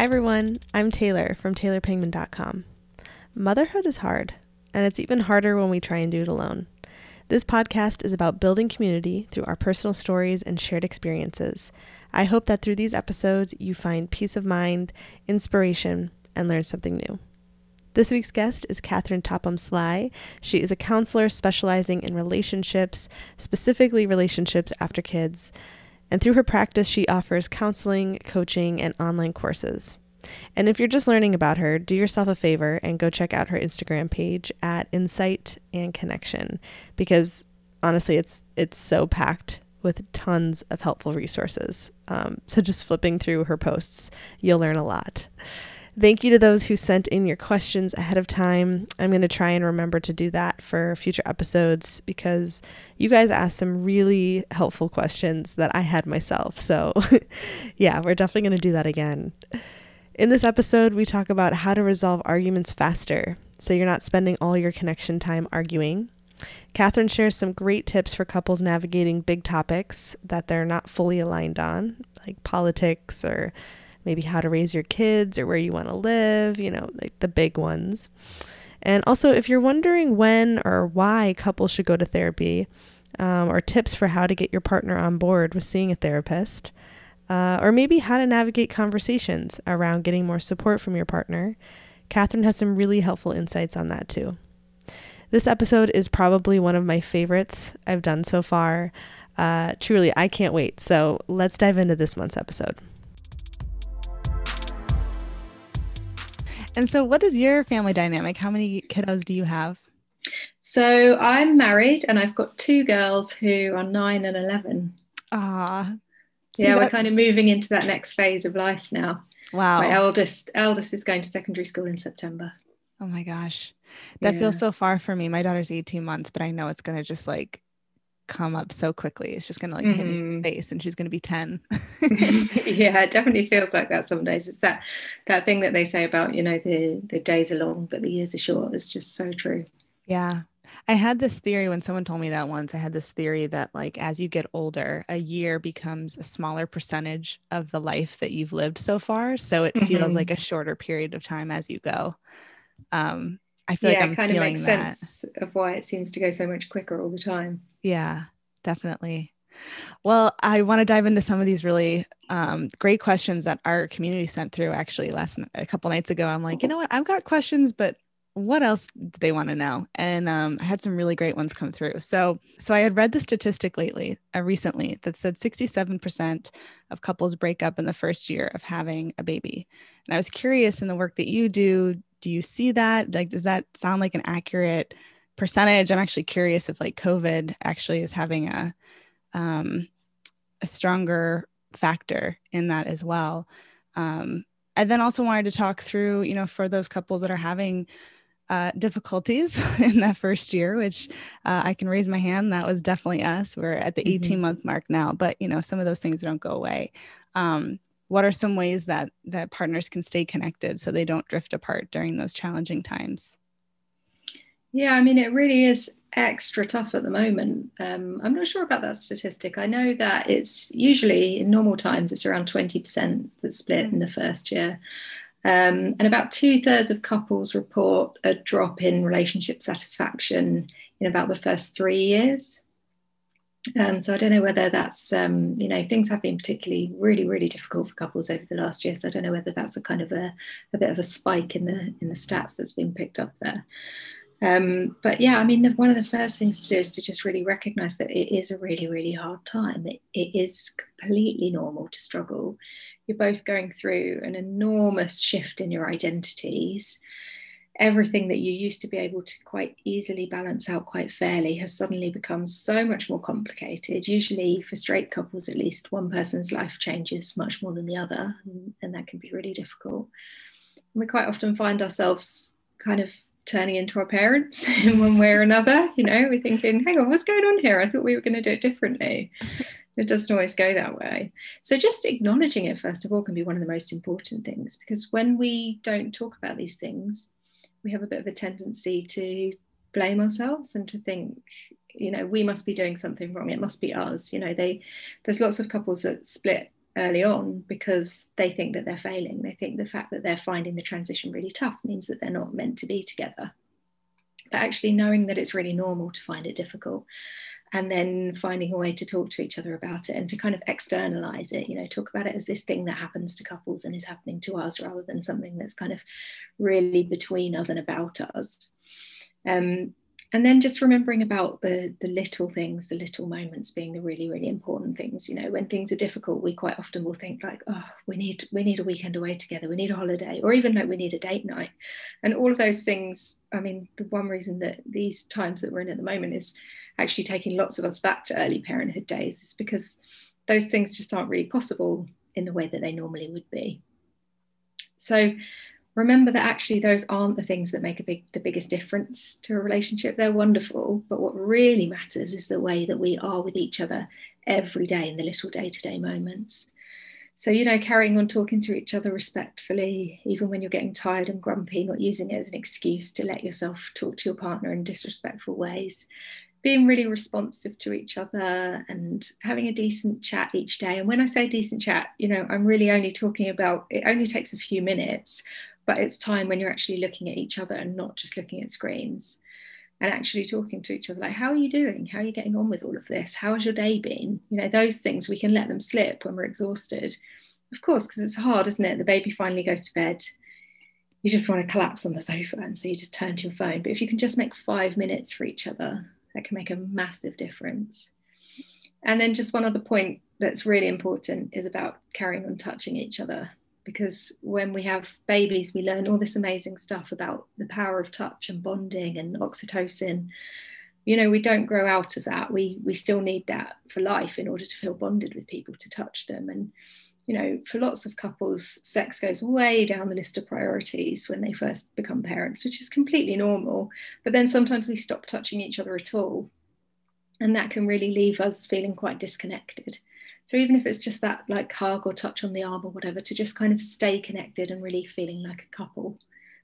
Hi, everyone. I'm Taylor from TaylorPangman.com. Motherhood is hard, and it's even harder when we try and do it alone. This podcast is about building community through our personal stories and shared experiences. I hope that through these episodes, you find peace of mind, inspiration, and learn something new. This week's guest is Catherine Topham Sly. She is a counselor specializing in relationships, specifically relationships after kids. And through her practice, she offers counseling, coaching, and online courses. And if you're just learning about her, do yourself a favor and go check out her Instagram page at Insight and Connection because honestly, it's it's so packed with tons of helpful resources. Um, so just flipping through her posts, you'll learn a lot. Thank you to those who sent in your questions ahead of time. I'm going to try and remember to do that for future episodes because you guys asked some really helpful questions that I had myself. So, yeah, we're definitely going to do that again. In this episode, we talk about how to resolve arguments faster so you're not spending all your connection time arguing. Catherine shares some great tips for couples navigating big topics that they're not fully aligned on, like politics or maybe how to raise your kids or where you want to live, you know, like the big ones. And also, if you're wondering when or why couples should go to therapy, um, or tips for how to get your partner on board with seeing a therapist, uh, or maybe how to navigate conversations around getting more support from your partner, Catherine has some really helpful insights on that too. This episode is probably one of my favorites I've done so far. Uh, truly, I can't wait. So let's dive into this month's episode. And so, what is your family dynamic? How many kiddos do you have? So, I'm married and I've got two girls who are nine and 11. Ah. Yeah, that... we're kind of moving into that next phase of life now. Wow. My eldest eldest is going to secondary school in September. Oh my gosh. That yeah. feels so far for me. My daughter's 18 months, but I know it's going to just like come up so quickly. It's just going to like mm-hmm. hit me mm-hmm. face and she's going to be 10. yeah, it definitely feels like that some days. It's that that thing that they say about, you know, the the days are long but the years are short. It's just so true. Yeah. I had this theory when someone told me that once. I had this theory that like as you get older, a year becomes a smaller percentage of the life that you've lived so far, so it mm-hmm. feels like a shorter period of time as you go. Um I feel yeah, like I'm it kind of makes that. sense of why it seems to go so much quicker all the time. Yeah, definitely. Well, I want to dive into some of these really um, great questions that our community sent through. Actually, last a couple nights ago, I'm like, you know what? I've got questions, but what else do they want to know? And um, I had some really great ones come through. So, so I had read the statistic lately, uh, recently, that said 67% of couples break up in the first year of having a baby. And I was curious in the work that you do, do you see that? Like, does that sound like an accurate percentage? I'm actually curious if like COVID actually is having a um, a stronger factor in that as well. Um, I then also wanted to talk through, you know, for those couples that are having uh, difficulties in that first year, which uh, I can raise my hand. That was definitely us. We're at the 18 mm-hmm. month mark now, but you know, some of those things don't go away. Um, what are some ways that that partners can stay connected so they don't drift apart during those challenging times? Yeah, I mean, it really is extra tough at the moment. Um, I'm not sure about that statistic. I know that it's usually in normal times, it's around 20% that split in the first year. Um, and about two thirds of couples report a drop in relationship satisfaction in about the first three years. Um, so I don't know whether that's um, you know things have been particularly really really difficult for couples over the last year. So I don't know whether that's a kind of a, a bit of a spike in the in the stats that's been picked up there. Um, but yeah, I mean, the, one of the first things to do is to just really recognize that it is a really, really hard time. It, it is completely normal to struggle. You're both going through an enormous shift in your identities. Everything that you used to be able to quite easily balance out quite fairly has suddenly become so much more complicated. Usually, for straight couples, at least, one person's life changes much more than the other, and, that can be really difficult. And we quite often find ourselves kind of turning into our parents in one way or another. You know, we're thinking, hang on, what's going on here? I thought we were going to do it differently. It doesn't always go that way. So just acknowledging it, first of all, can be one of the most important things because when we don't talk about these things, we have a bit of a tendency to blame ourselves and to think, you know, we must be doing something wrong. It must be us. You know, they there's lots of couples that split early on because they think that they're failing. They think the fact that they're finding the transition really tough means that they're not meant to be together. But actually, knowing that it's really normal to find it difficult and then finding a way to talk to each other about it and to kind of externalize it, you know, talk about it as this thing that happens to couples and is happening to us rather than something that's kind of really between us and about us. Um, and then just remembering about the the little things the little moments being the really really important things you know when things are difficult we quite often will think like oh we need we need a weekend away together we need a holiday or even like we need a date night. And all of those things i mean the one reason that these times that we're in at the moment is actually taking lots of us back to early parenthood days is because those things just aren't really possible in the way that they normally would be. So remember that actually those aren't the things that make a big the biggest difference to a relationship. They're wonderful but what really matters is the way that we are with each other every day in the little day-to-day moments. So you know carrying on talking to each other respectfully even when you're getting tired and grumpy not using it as an excuse to let yourself talk to your partner in disrespectful ways. Being really responsive to each other and having a decent chat each day. And when I say decent chat, you know, I'm really only talking about it only takes a few minutes, but it's time when you're actually looking at each other and not just looking at screens and actually talking to each other. Like how are you doing? How are you getting on with all of this? How has your day been? You know those things we can let them slip when we're exhausted. Of course because it's hard isn't it? The baby finally goes to bed. You just want to collapse on the sofa and so you just turn to your phone. But if you can just make five minutes for each other that can make a massive difference. And then just one other point that's really important is about carrying on touching each other because when we have babies, we learn all this amazing stuff about the power of touch and bonding and oxytocin. You know, we don't grow out of that. We we still need that for life in order to feel bonded with people, to touch them. And you know, for lots of couples, sex goes way down the list of priorities when they first become parents, which is completely normal. But then sometimes we stop touching each other at all. And that can really leave us feeling quite disconnected. So even if it's just that like hug or touch on the arm or whatever, to just kind of stay connected and really feeling like a couple,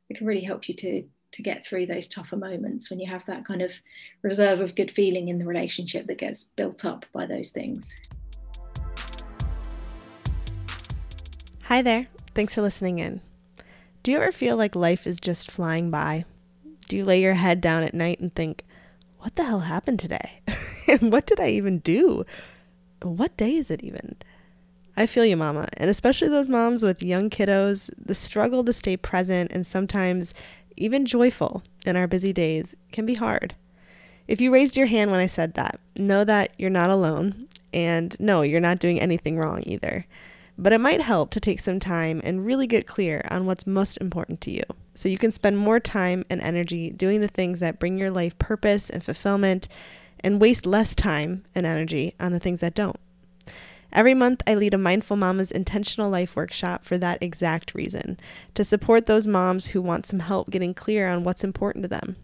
it can really help you to to get through those tougher moments when you have that kind of reserve of good feeling in the relationship that gets built up by those things. Hi there. Thanks for listening in. Do you ever feel like life is just flying by? Do you lay your head down at night and think, what the hell happened today? and what did I even do? What day is it even? I feel you, mama. And especially those moms with young kiddos, the struggle to stay present and sometimes even joyful in our busy days can be hard. If you raised your hand when I said that, know that you're not alone. And no, you're not doing anything wrong either. But it might help to take some time and really get clear on what's most important to you so you can spend more time and energy doing the things that bring your life purpose and fulfillment and waste less time and energy on the things that don't. Every month, I lead a Mindful Mama's Intentional Life workshop for that exact reason to support those moms who want some help getting clear on what's important to them.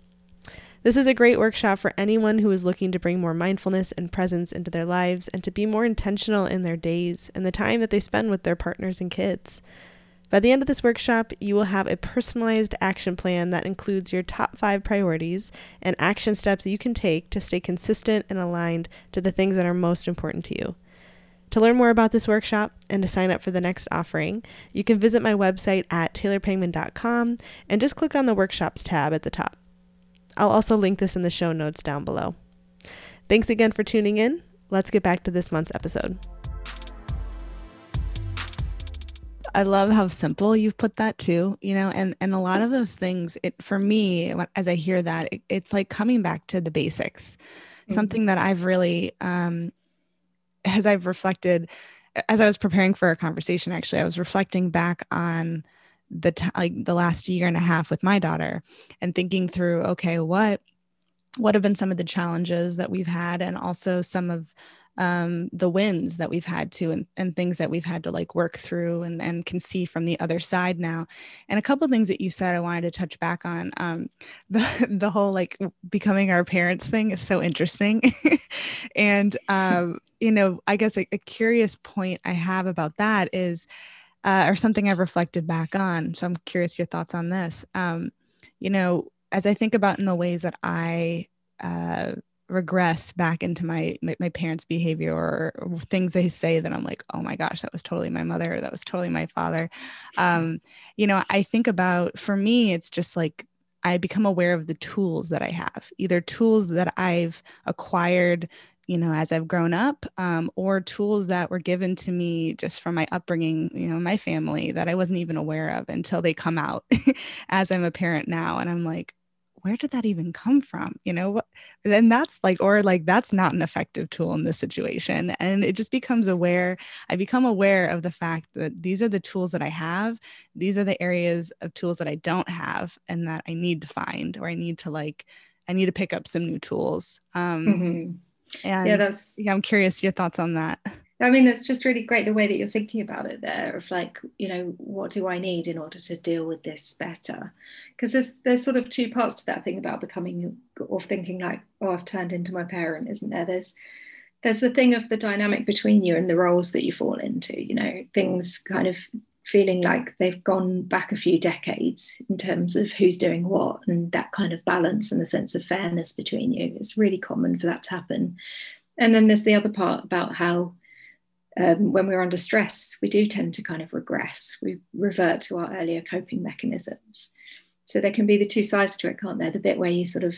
This is a great workshop for anyone who is looking to bring more mindfulness and presence into their lives and to be more intentional in their days and the time that they spend with their partners and kids. By the end of this workshop, you will have a personalized action plan that includes your top five priorities and action steps you can take to stay consistent and aligned to the things that are most important to you. To learn more about this workshop and to sign up for the next offering, you can visit my website at taylorpangman.com and just click on the workshops tab at the top. I'll also link this in the show notes down below. Thanks again for tuning in. Let's get back to this month's episode. I love how simple you've put that too, you know, and and a lot of those things it for me as I hear that it, it's like coming back to the basics. Mm-hmm. Something that I've really um as I've reflected as I was preparing for a conversation actually I was reflecting back on the t- like the last year and a half with my daughter and thinking through okay what what have been some of the challenges that we've had and also some of um, the wins that we've had to and, and things that we've had to like work through and, and can see from the other side now. And a couple things that you said I wanted to touch back on. Um, the, the whole like becoming our parents thing is so interesting. and, um, you know, I guess a, a, curious point I have about that is, uh, or something I've reflected back on. So I'm curious your thoughts on this. Um, you know, as I think about in the ways that I uh, regress back into my, my, my parents' behavior or, or, things they say that I'm like, oh my gosh, that was totally my mother, that was totally my father. Um, you know, I think about for me, it's just like I become aware of the tools that I have, either tools that I've acquired you know as i've grown up um, or tools that were given to me just from my upbringing you know my family that i wasn't even aware of until they come out as i'm a parent now and i'm like where did that even come from? You know what then that's like or like that's not an effective tool in this situation. And it just becomes aware i become aware of the fact that these are the tools that i have these are the areas of tools that i don't have and that i need to find or i need to like i need to pick up some new tools. Um mm-hmm. and yeah that's yeah i'm curious your thoughts on that I mean, that's just really great the way that you're thinking about it there of like, you know, what do I need in order to deal with this better? Because there's there's sort of two parts to that thing about becoming or thinking like, oh, I've turned into my parent, isn't there? There's there's the thing of the dynamic between you and the roles that you fall into, you know, things kind of feeling like they've gone back a few decades in terms of who's doing what and that kind of balance and the sense of fairness between you. It's really common for that to happen. And then there's the other part about how um, when we're under stress, we do tend to kind of regress. We revert to our earlier coping mechanisms. So there can be the two sides to it, can't there? The bit where you sort of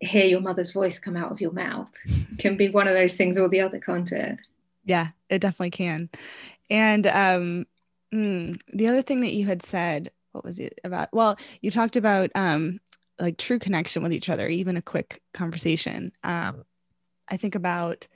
hear your mother's voice come out of your mouth can be one of those things or the other, can't it? Yeah, it definitely can. And um, mm, the other thing that you had said, what was it about? Well, you talked about um, like true connection with each other, even a quick conversation. Um, I think about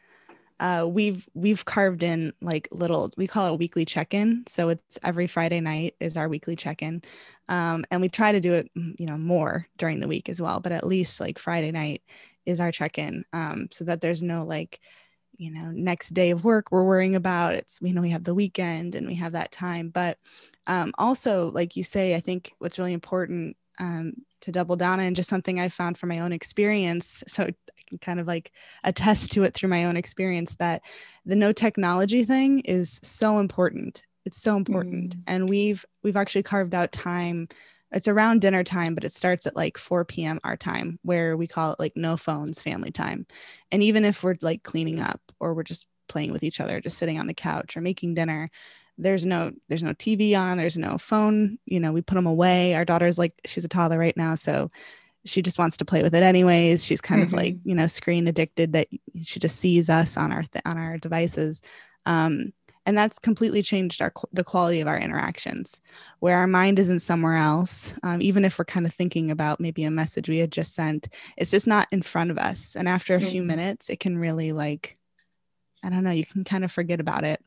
uh, we've we've carved in like little we call it a weekly check-in. So it's every friday night is our weekly check-in. Um, and we try to do it mm, you know more during the week as well but at least like friday night is our check-in um, so that there's no like you know next day of work we're worrying about. It's you know we have the weekend and we have that time. But um, also like you say i think what's really important um, to double down on just something i found from my own experience so kind of like attest to it through my own experience that the no technology thing is so important. It's so important. Mm. and we've we've actually carved out time. It's around dinner time but it starts at like 4 p.m our time where we call it like no phones family time. And even if we're like cleaning up or we're just playing with each other just sitting on the couch or making dinner there's no there's no tv on there's no phone. You know we put them away. Our daughter's like she's a toddler right now so she just wants to play with it anyways she's kind mm-hmm. of like mm-hmm. you know screen addicted that she just sees us on our th- on our devices um, and that's completely changed our the quality of our interactions where our mind isn't somewhere else um, even if we're kind of thinking about maybe a message we had just sent it's just not in front of us and after a mm-hmm. few minutes it can really like i don't know you can kind of forget about it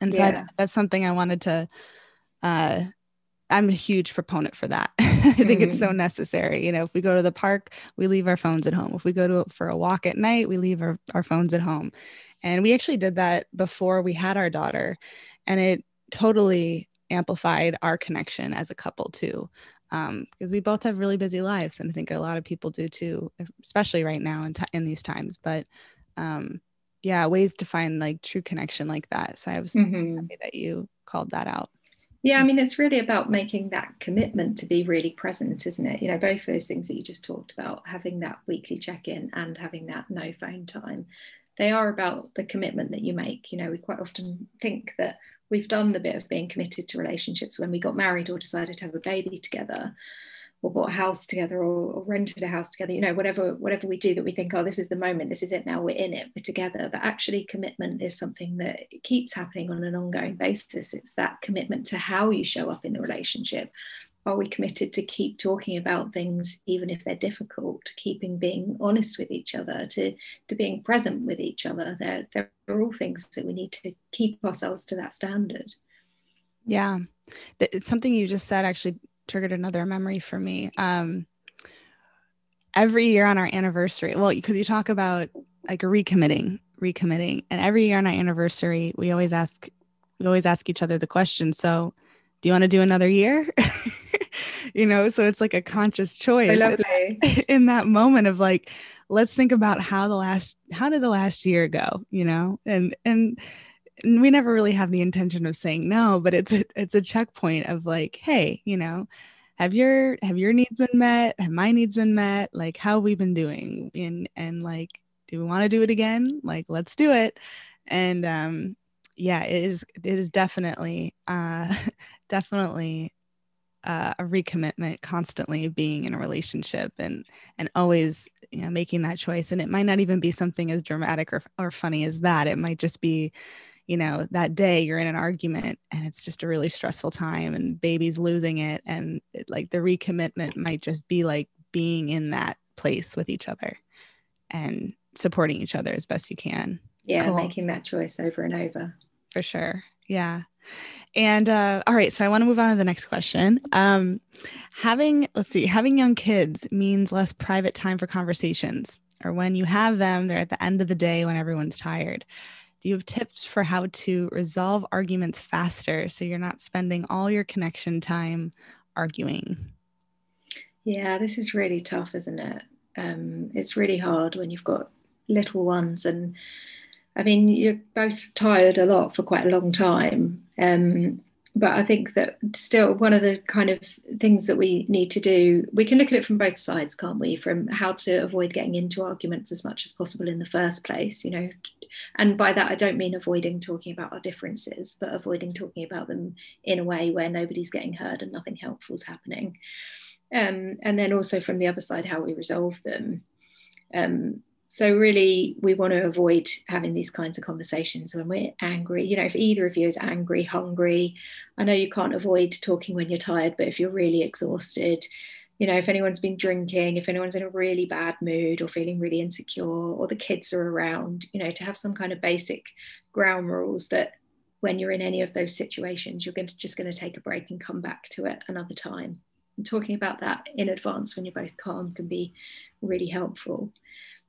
and so yeah. I, that's something i wanted to uh, I'm a huge proponent for that. I think mm it's so mm. necessary. You know, if we go to the park, we leave our phones at home. If we go to for a walk at night, we leave our, our phones at home. And we actually did that before we had our daughter. And it totally amplified our connection as a couple too. Um, because we both have really busy lives. And I think a lot of people do too, especially right now in, t- in these times. But um, yeah, ways to find like true connection like that. So I was mm-hmm. happy that you called that out. Yeah, I mean, it's really about making that commitment to be really present, isn't it? You know, both those things that you just talked about, having that weekly check in and having that no phone time, they are about the commitment that you make. You know, we quite often think that we've done the bit of being committed to relationships when we got married or decided to have a baby together or bought a house together or, or, rented a house together you know whatever whatever we do that we think oh this is the moment this is it now we're in it we're together. But actually commitment is something that keeps happening on an ongoing basis. It's that commitment to how you show up in the relationship. Are we committed to keep talking about things even if they're difficult to keeping being honest with each other to to being present with each other? There are all things that we need to keep ourselves to that standard. Yeah. It's something you just said actually triggered another memory for me. Um, every year on our anniversary, well, because you talk about like recommitting, recommitting, and every year on our anniversary, we always ask, we always ask each other the question. So, do you want to do another year? you know, so it's like a conscious choice in, in that moment of like, let's think about how the last, how did the last year go? You know, and and we never really have the intention of saying no but it's a, it's a checkpoint of like hey you know have your have your needs been met? Have my needs been met? Like how have we been doing? And and like do we want to do it again? Like let's do it. And um yeah it is it is definitely uh definitely uh, a recommitment constantly being in a relationship and and always you know making that choice. And it might not even be something as dramatic or, or funny as that. It might just be you know that day you're in an argument and it's just a really stressful time and baby's losing it and it, like the recommitment might just be like being in that place with each other and supporting each other as best you can. Yeah cool. making that choice over and over. For sure. Yeah. And uh, all right so i want to move on to the next question. Um, having let's see having young kids means less private time for conversations or when you have them they're at the end of the day when everyone's tired do you have tips for how to resolve arguments faster so you're not spending all your connection time arguing? Yeah, this is really tough, isn't it? Um, it's really hard when you've got little ones and I mean, you're both tired a lot for quite a long time. Um, but I think that still one of the kind of things that we need to do, we can look at it from both sides, can't we? From how to avoid getting into arguments as much as possible in the first place, you know. And by that, I don't mean avoiding talking about our differences, but avoiding talking about them in a way where nobody's getting heard and nothing helpful is happening. Um, and then also from the other side, how we resolve them. Um, so really we want to avoid having these kinds of conversations when we're angry. You know if either of you is angry hungry i know you can't avoid talking when you're tired but if you're really exhausted you know if anyone's been drinking if anyone's in a really bad mood or feeling really insecure or the kids are around you know to have some kind of basic ground rules that when you're in any of those situations you're going to just going to take a break and come back to it another time. And talking about that in advance when you're both calm can be really helpful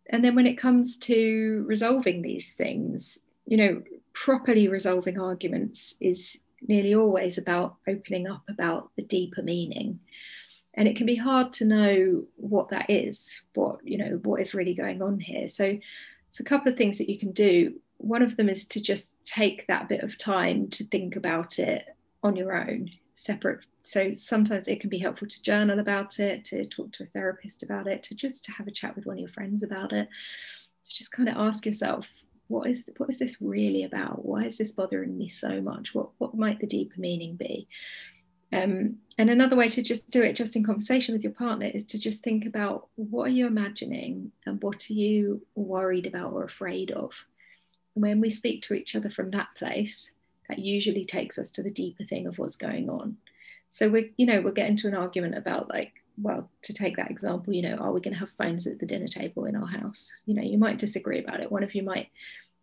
and then when it comes to resolving these things, you know, properly resolving arguments is nearly always about opening up about the deeper meaning. And it can be hard to know what that is, what, you know, what is really going on here. So it's a couple of things that you can do. One of them is to just take that bit of time to think about it on your own, separate so sometimes it can be helpful to journal about it to talk to a therapist about it to just to have a chat with one of your friends about it to just kind of ask yourself what is what is this really about? Why is this bothering me so much? What what might the deeper meaning be? Um, and another way to just do it just in conversation with your partner is to just think about what are you imagining and what are you worried about or afraid of? And when we speak to each other from that place that usually takes us to the deeper thing of what's going on. So we're, you know we'll get into an argument about like well to take that example you know are we going to have phones at the dinner table in our house? You know you might disagree about it. One of you might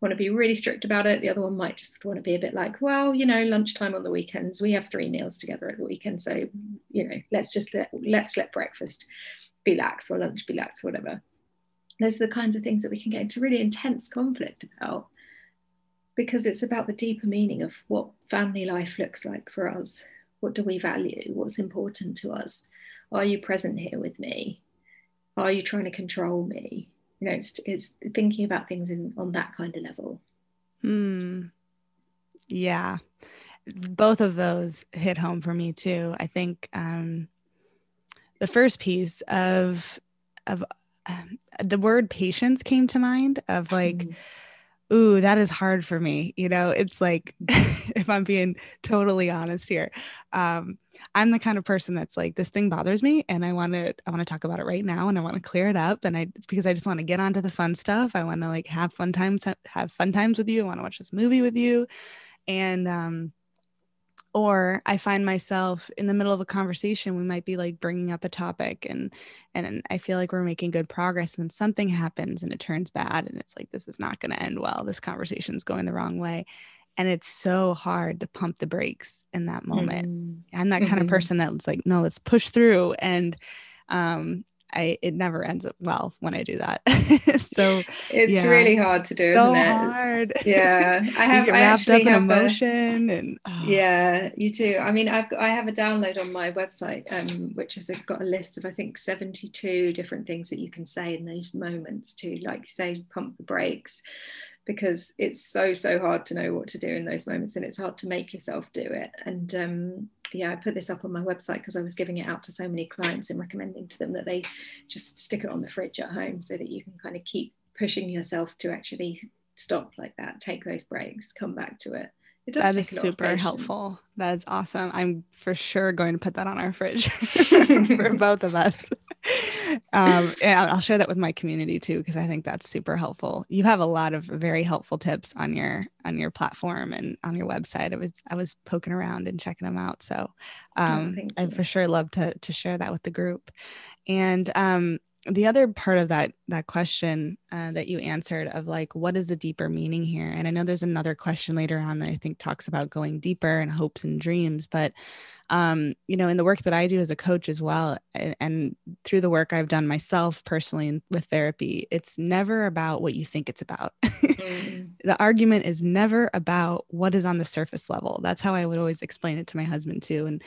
want to be really strict about it. The other one might just want to be a bit like well you know lunchtime on the weekends we have three meals together at the weekend so you know let's just let let's let breakfast be lax or lunch be lax or whatever. Those are the kinds of things that we can get into really intense conflict about because it's about the deeper meaning of what family life looks like for us what do we value? What's important to us? Are you present here with me? Are you trying to control me? You know, it's, it's thinking about things in on that kind of level. Hmm. Yeah. Both of those hit home for me too. I think um, the first piece of of um, the word patience came to mind of like. Mm ooh, that is hard for me. You know, it's like, if I'm being totally honest here, um, I'm the kind of person that's like, this thing bothers me and I want to, I want to talk about it right now and I want to clear it up. And I, because I just want to get onto the fun stuff. I want to like have fun times, have fun times with you. I want to watch this movie with you. And, um, or i find myself in the middle of a conversation we might be like bringing up a topic and and i feel like we're making good progress and then something happens and it turns bad and it's like this is not going to end well this conversation is going the wrong way and it's so hard to pump the brakes in that moment mm-hmm. i'm that kind mm-hmm. of person that's like no let's push through and um I it never ends up well when I do that. so it's yeah. really hard to do, so isn't it? Hard. Yeah, I have. I actually have emotion a, and oh. yeah, you too. I mean, I've I have a download on my website, um, which has got a list of I think seventy two different things that you can say in those moments to, like say, pump the brakes, because it's so so hard to know what to do in those moments and it's hard to make yourself do it and um, yeah, I put this up on my website because I was giving it out to so many clients and recommending to them that they just stick it on the fridge at home so that you can kind of keep pushing yourself to actually stop like that, take those breaks, come back to it. That is super helpful. That's awesome. I'm for sure going to put that on our fridge for both of us. Um, and I'll share that with my community too because I think that's super helpful. You have a lot of very helpful tips on your on your platform and on your website. I was I was poking around and checking them out, so oh, um, oh, I for sure love to to share that with the group. And um, the other part of that that question uh, that you answered of like what is the deeper meaning here? And i know there's another question later on that i think talks about going deeper and hopes and dreams but um, you know in the work that i do as a coach as well and, and through the work i've done myself personally with therapy it's never about what you think it's about. Mm. the argument is never about what is on the surface level. That's how i would always explain it to my husband too and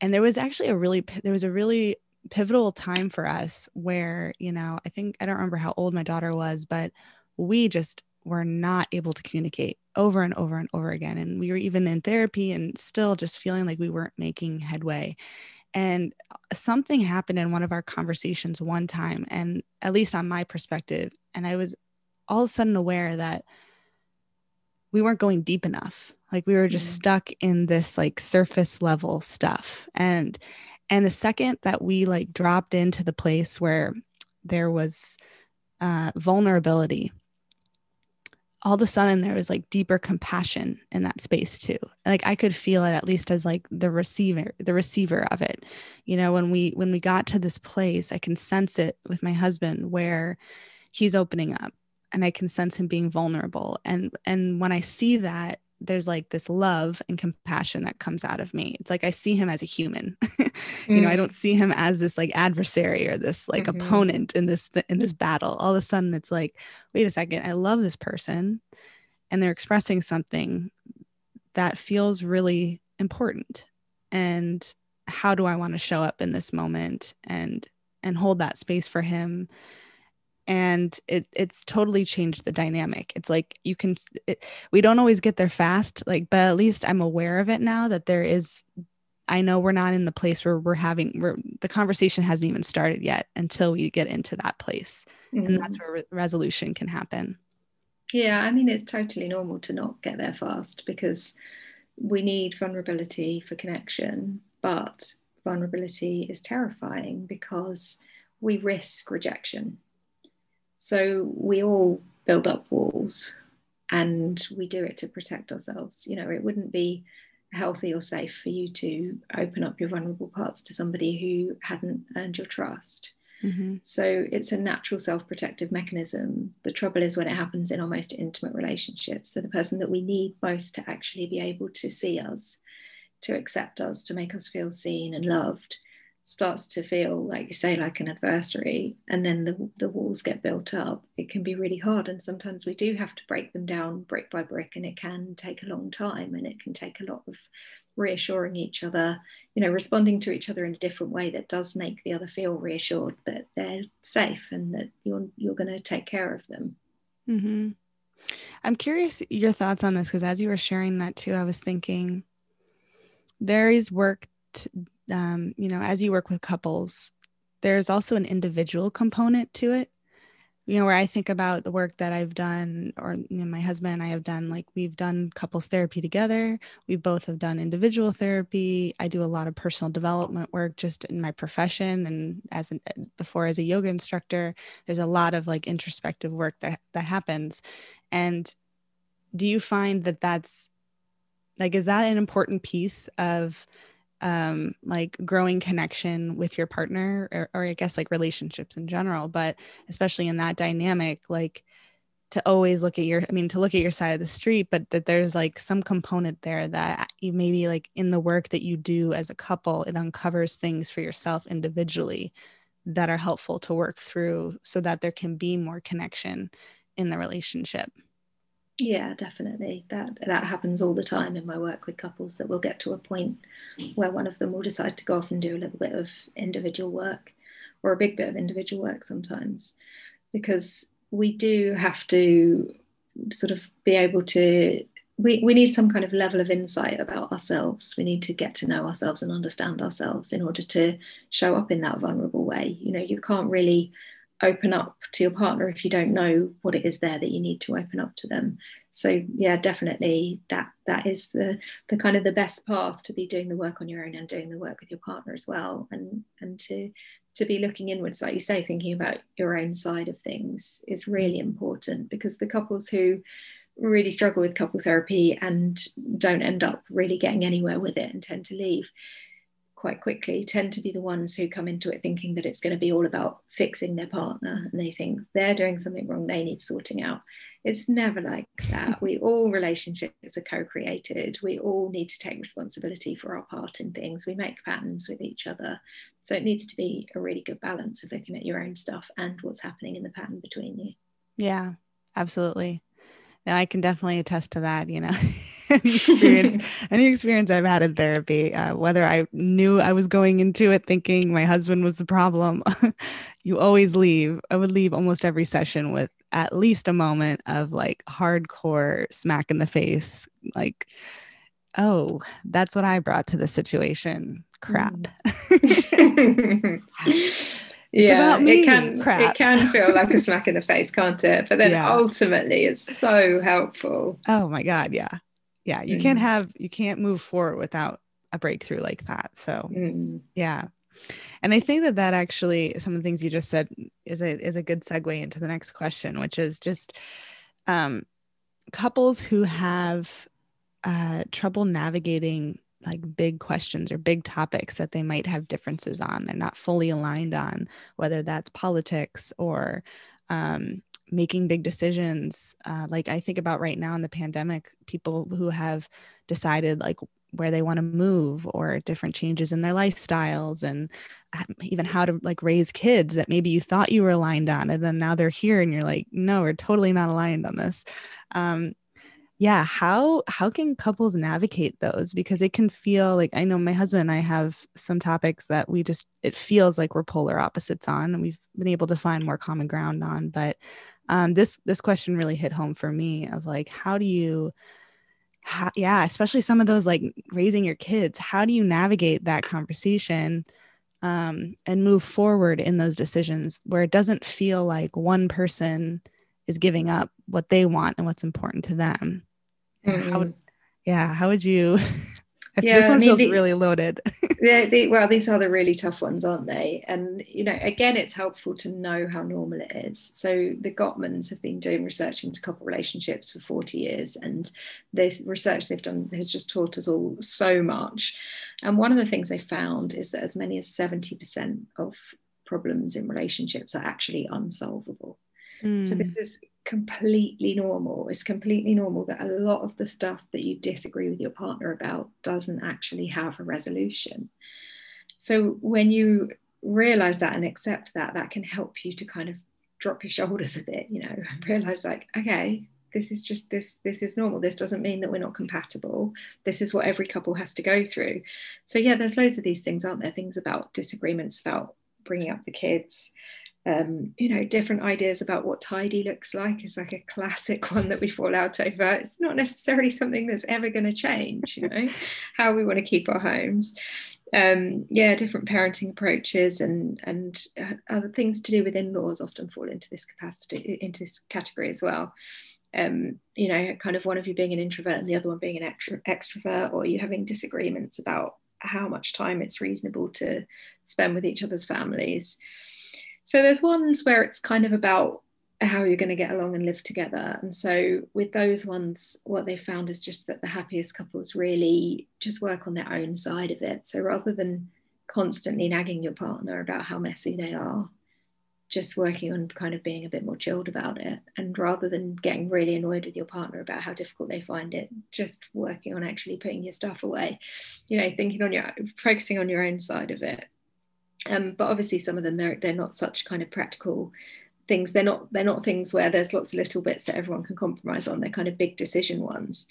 and there was actually a really there was a really pivotal time for us where, you know, I think I don't remember how old my daughter was, but we just were not able to communicate over and over and over again. And we were even in therapy and still just feeling like we weren't making headway. And something happened in one of our conversations one time, and at least on my perspective, and I was all of a sudden aware that we weren't going deep enough. Like we were just mm-hmm. stuck in this like surface level stuff. And and the second that we like dropped into the place where there was uh, vulnerability all of a sudden there was like deeper compassion in that space too. Like i could feel it at least as like the receiver the receiver of it. You know when we when we got to this place i can sense it with my husband where he's opening up and i can sense him being vulnerable. And and when i see that there's like this love and compassion that comes out of me. It's like I see him as a human. you mm. know, I mm. don't see him as this like adversary or this like mm-hmm. opponent in this in this battle. All of a sudden it's like, wait a second, I love this person and they're expressing something that feels really important. And how do I want to show up in this moment and and hold that space for him and it it's totally changed the dynamic it's like you can it, we don't always get there fast like but at least i'm aware of it now that there is i know we're not in the place where we're having where the conversation hasn't even started yet until we get into that place mm-hmm. and that's mm-hmm. where re- resolution can happen yeah i mean it's totally normal to not get there fast because we need vulnerability for connection but vulnerability is terrifying because we risk rejection so we all build up walls and we do it to protect ourselves. You know, it wouldn't be healthy or safe for you to open up your vulnerable parts to somebody who hadn't earned your trust. Mm-hmm. So it's a natural self protective mechanism. The trouble is when it happens in our most intimate relationships. So the person that we need most to actually be able to see us, to accept us, to make us feel seen and loved starts to feel like you say like an adversary and then the, the walls get built up it can be really hard and sometimes we do have to break them down brick by brick and it can take a long time and it can take a lot of reassuring each other you know responding to each other in a different way that does make the other feel reassured that they're safe and that you're you're going to take care of them mm-hmm. i'm curious your thoughts on this because as you were sharing that too i was thinking there is work um, you know, as you work with couples, there's also an individual component to it. You know, where I think about the work that I've done, or you know, my husband and I have done, like we've done couples therapy together. We both have done individual therapy. I do a lot of personal development work just in my profession, and as an, before as a yoga instructor, there's a lot of like introspective work that that happens. And do you find that that's like is that an important piece of um, like growing connection with your partner or, or I guess like relationships in general, but especially in that dynamic, like to always look at your, I mean, to look at your side of the street, but that there's like some component there that you maybe like in the work that you do as a couple, it uncovers things for yourself individually that are helpful to work through so that there can be more connection in the relationship. Yeah, definitely. That that happens all the time in my work with couples that we'll get to a point where one of them will decide to go off and do a little bit of individual work or a big bit of individual work sometimes because we do have to sort of be able to we, we need some kind of level of insight about ourselves. We need to get to know ourselves and understand ourselves in order to show up in that vulnerable way. You know, you can't really open up to your partner if you don't know what it is there that you need to open up to them. So yeah definitely that that is the the kind of the best path to be doing the work on your own and doing the work with your partner as well. And and to to be looking inwards like you say thinking about your own side of things is really important because the couples who really struggle with couple therapy and don't end up really getting anywhere with it and tend to leave quite quickly tend to be the ones who come into it thinking that it's going to be all about fixing their partner and they think they're doing something wrong they need sorting out. It's never like that. We all relationships are co-created. We all need to take responsibility for our part in things. We make patterns with each other. So it needs to be a really good balance of looking at your own stuff and what's happening in the pattern between you. Yeah absolutely. No i can definitely attest to that you know experience any experience i've had in therapy uh, whether i knew i was going into it thinking my husband was the problem you always leave i would leave almost every session with at least a moment of like hardcore smack in the face like oh that's what i brought to the situation crap mm. yeah, it can Crap. it can feel like a smack in the face, can't it? But then yeah. ultimately, it's so helpful. Oh my god, yeah, yeah you mm. can't have you can't move forward without a breakthrough like that so mm. yeah and i think that that actually some of the things you just said is a is a good segue into the next question which is just um couples who have uh trouble navigating like big questions or big topics that they might have differences on they're not fully aligned on whether that's politics or um making big decisions uh, like i think about right now in the pandemic people who have decided like where they want to move or different changes in their lifestyles and even how to like raise kids that maybe you thought you were aligned on and then now they're here and you're like no we're totally not aligned on this. Um, yeah how how can couples navigate those? Because it can feel like i know my husband and i have some topics that we just it feels like we're polar opposites on and we've been able to find more common ground on but um, this this question really hit home for me of like how do you how, yeah especially some of those like raising your kids how do you navigate that conversation um, and move forward in those decisions where it doesn't feel like one person is giving up what they want and what's important to them mm-hmm. how yeah how would you yeah, this one I mean, feels the, really loaded. well, these are the really tough ones, aren't they? And you know, again, it's helpful to know how normal it is. So the Gottmans have been doing research into couple relationships for 40 years, and this research they've done has just taught us all so much. And one of the things they found is that as many as 70% of problems in relationships are actually unsolvable. Mm. So this is completely normal. It's completely normal that a lot of the stuff that you disagree with your partner about doesn't actually have a resolution. So when you realize that and accept that, that can help you to kind of drop your shoulders a bit, you know, mm-hmm. realize like, okay, this is just this this is normal. This doesn't mean that we're not compatible. This is what every couple has to go through. So yeah there's loads of these things aren't there? Things about disagreements about bringing up the kids um, you know, different ideas about what tidy looks like is like a classic one that we fall out over. It's not necessarily something that's ever going to change, you know, how we want to keep our homes. Um, yeah, different parenting approaches and and uh, other things to do with in-laws often fall into this capacity, into this category as well. Um, you know, kind of one of you being an introvert and the other one being an extra, extrovert, or you having disagreements about how much time it's reasonable to spend with each other's families. So there's ones where it's kind of about how you're going to get along and live together. And so with those ones, what they found is just that the happiest couples really just work on their own side of it. So rather than constantly nagging your partner about how messy they are, just working on kind of being a bit more chilled about it. And rather than getting really annoyed with your partner about how difficult they find it, just working on actually putting your stuff away, you know, thinking on your focusing on your own side of it um, but obviously, some of them they're they're not such kind of practical things. They're not they're not things where there's lots of little bits that everyone can compromise on. They're kind of big decision ones.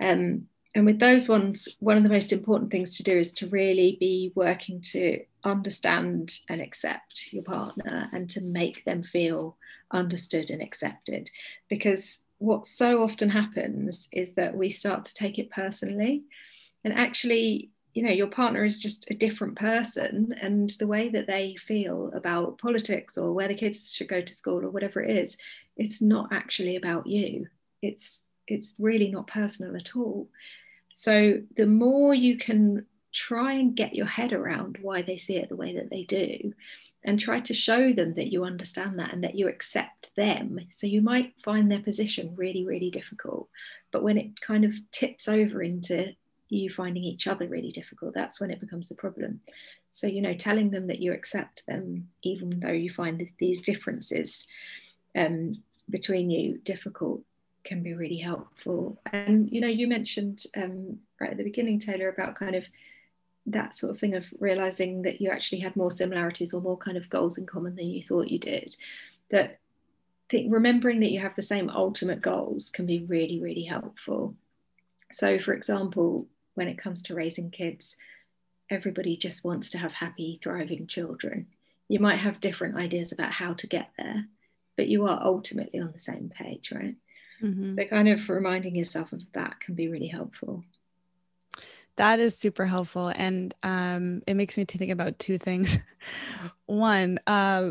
Um, and with those ones, one of the most important things to do is to really be working to understand and accept your partner and to make them feel understood and accepted. Because what so often happens is that we start to take it personally. And actually, you know, your partner is just a different person, and the way that they feel about politics or where the kids should go to school or whatever it is, it's not actually about you. It's it's really not personal at all. So the more you can try and get your head around why they see it the way that they do, and try to show them that you understand that and that you accept them. So you might find their position really, really difficult. But when it kind of tips over into you finding each other really difficult, that's when it becomes a problem. So, you know, telling them that you accept them, even though you find these differences um, between you difficult, can be really helpful. And, you know, you mentioned um, right at the beginning, Taylor, about kind of that sort of thing of realizing that you actually had more similarities or more kind of goals in common than you thought you did that think remembering that you have the same ultimate goals can be really really helpful so for example when it comes to raising kids everybody just wants to have happy thriving children you might have different ideas about how to get there but you are ultimately on the same page right mm-hmm. so kind of reminding yourself of that can be really helpful that is super helpful. And um, it makes me think about two things. One, uh,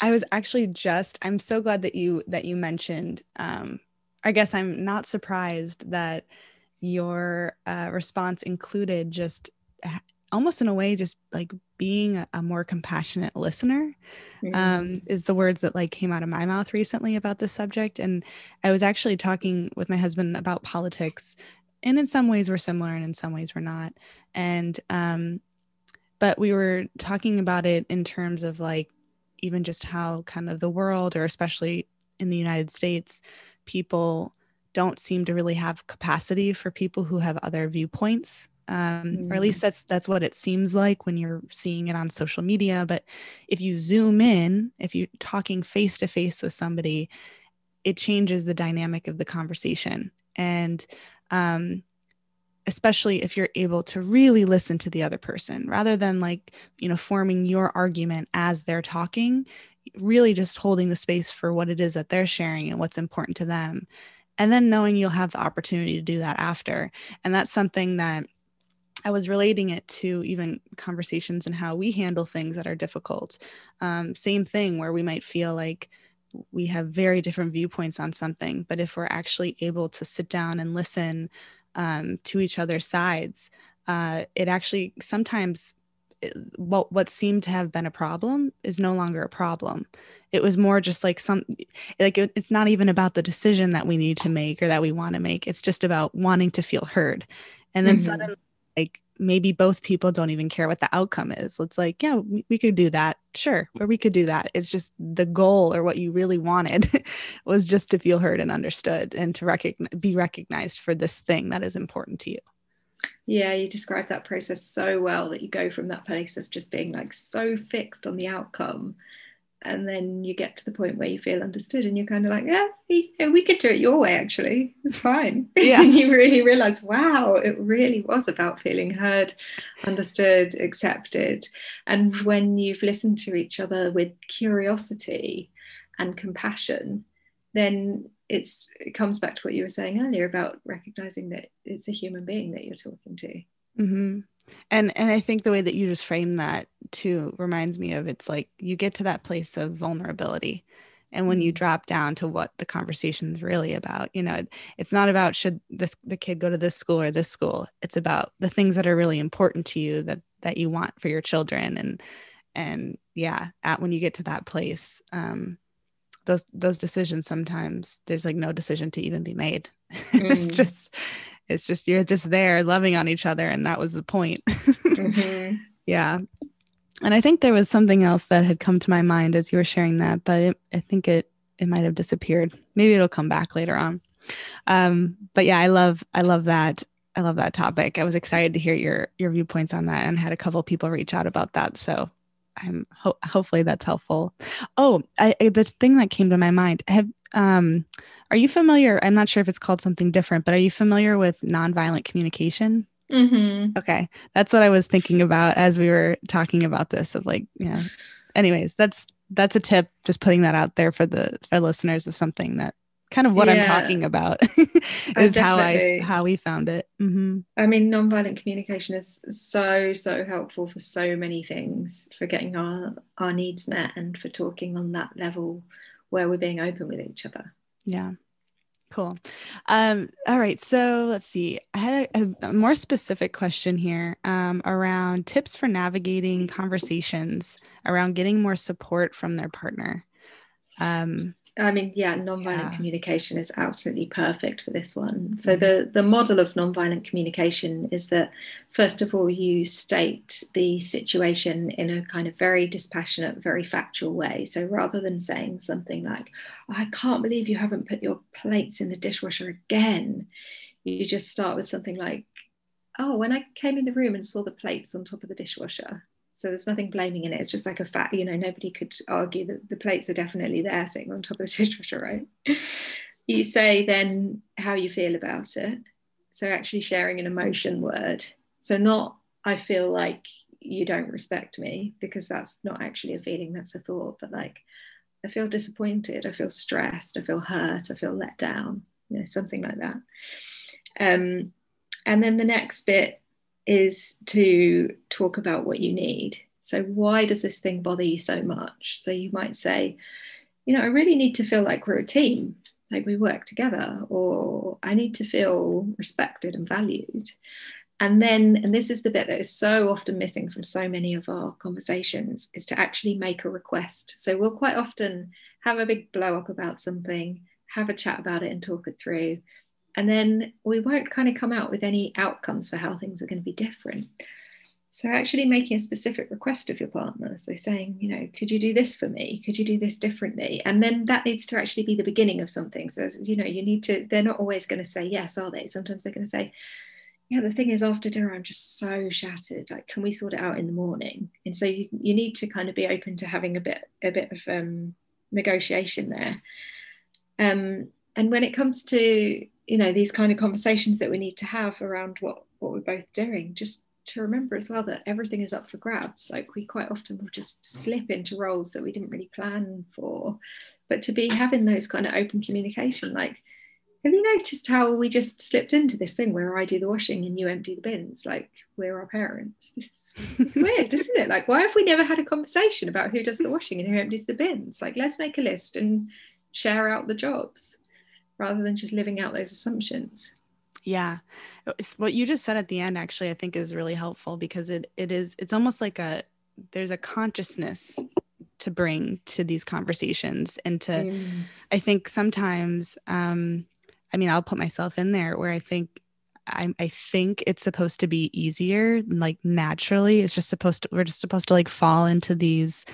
I was actually just, I'm so glad that you, that you mentioned, um, I guess I'm not surprised that your uh, response included just almost in a way, just like being a, a more compassionate listener mm-hmm. um, is the words that like came out of my mouth recently about this subject. And I was actually talking with my husband about politics and in some ways we're similar and in some ways we're not and um but we were talking about it in terms of like even just how kind of the world or especially in the united states people don't seem to really have capacity for people who have other viewpoints um, mm. or at least mm. that's that's what it seems like when you're seeing it on social media but if you zoom in if you're talking face to face with somebody it changes the dynamic of the conversation and um, especially if you're able to really listen to the other person rather than like you know forming your argument as they're talking really just holding the space for what it is that they're sharing and what's important to them and then knowing you'll have the opportunity to do that after and that's something that I was relating it to even conversations and how we handle things that are difficult. Um, same thing where we might feel like we have very different viewpoints on something but if we're actually able to sit down and listen um, to each other's sides uh, it actually sometimes what what seemed to have been a problem is no longer a problem it was more just like some like it, it's not even about the decision that we need to make or that we want to make it's just about wanting to feel heard and then mm-hmm. suddenly like maybe both people don't even care what the outcome is. It's like, yeah, we, we, could do that. Sure. Or we could do that. It's just the goal or what you really wanted was just to feel heard and understood and to recognize, be recognized for this thing that is important to you. Yeah, you describe that process so well that you go from that place of just being like so fixed on the outcome and then you get to the point where you feel understood and you're kind of like yeah we, we could do it your way actually. It's fine. Yeah. And you really realize wow it really was about feeling heard understood accepted. And when you've listened to each other with curiosity and compassion then it's it comes back to what you were saying earlier about recognizing that it's a human being that you're talking to. Mm-hmm. And and i think the way that you just frame that too reminds me of it's like you get to that place of vulnerability. And when you mm-hmm. drop down to what the conversation is really about you know it's not about should this the kid go to this school or this school. It's about the things that are really important to you that that you want for your children. And and yeah at when you get to that place um those those decisions sometimes there's like no decision to even be made. Mm. it's just it's just you're just there loving on each other and that was the point. Mm-hmm. yeah. And i think there was something else that had come to my mind as you were sharing that but it, i think it it might have disappeared. Maybe it'll come back later on. Um but yeah i love i love that i love that topic. I was excited to hear your your viewpoints on that and had a couple people reach out about that. So i'm ho- hopefully that's helpful oh I, I, the thing that came to my mind have um are you familiar? I'm not sure if it's called something different, but are you familiar with nonviolent communication? Mm-hmm. Okay, that's what I was thinking about as we were talking about this. Of like, yeah. Anyways, that's that's a tip. Just putting that out there for the for listeners of something that kind of what Yeah. I'm talking about Oh, is how. I how we found it. hmm I mean, nonviolent communication is so, so helpful for so many things, for getting our, our needs met and for talking on that level where we're being open with each other. Yeah. Cool. Um, all right. So let's see. I had a, a more specific question here um, around tips for navigating conversations around getting more support from their partner. Um, I mean, yeah, nonviolent Yeah. communication is absolutely perfect for this one. So mm-hmm. the the model of nonviolent communication is that first of all you state the situation in a kind of very dispassionate, very factual way. So rather than saying something like, oh, "I can't believe you haven't put your plates in the dishwasher again," you just start with something like, "Oh, when I came in the room and saw the plates on top of the dishwasher." So there's nothing blaming in it. It's just like a fact, you know, nobody could argue that the plates are definitely there sitting on top of the dishwasher, right? you say then how you feel about it. So actually sharing an emotion word. So not I feel like you don't respect me because that's not actually a feeling, that's a thought, but like I feel disappointed, I feel stressed, I feel hurt, I feel let down, you know, something like that. Um, and then the next bit is to talk about what you need. So, why does this thing bother you so much? So, you might say, you know, I really need to feel like we're a team, like we work together, or I need to feel respected and valued. And then, and this is the bit that is so often missing from so many of our conversations, is to actually make a request. So, we'll quite often have a big blow up about something, have a chat about it, and talk it through and then we won't kind of come out with any outcomes for how things are going to be different. So, actually making a specific request of your partner. So, saying, you know, could you do this for me? Could you do this differently? And then that needs to actually be the beginning of something. So, you know, you need to, they're not always going to say yes, are they? Sometimes they're going to say, yeah, the thing is, after dinner, I'm just so shattered. Like, can we sort it out in the morning? And so you, you need to kind of be open to having a bit, a bit of um, negotiation there. Um, and when it comes to you know these kind of conversations that we need to have around what what we're both doing just to remember as well that everything is up for grabs. Like we quite often will just slip into roles that we didn't really plan for. But to be having those kind of open communication like have you noticed how we just slipped into this thing where I do the washing and you empty the bins? Like we're our parents. This is, this is weird isn't it? Like why have we never had a conversation about who does the washing and who empties the bins? Like let's make a list and share out the jobs rather than just living out those assumptions. Yeah. It's what you just said at the end actually I think is really helpful because it it is it's almost like a there's a consciousness to bring to these conversations and to Mm. I think sometimes um I mean I'll put myself in there where I think I, I think it's supposed to be easier like naturally it's just supposed to we're just supposed to like fall into these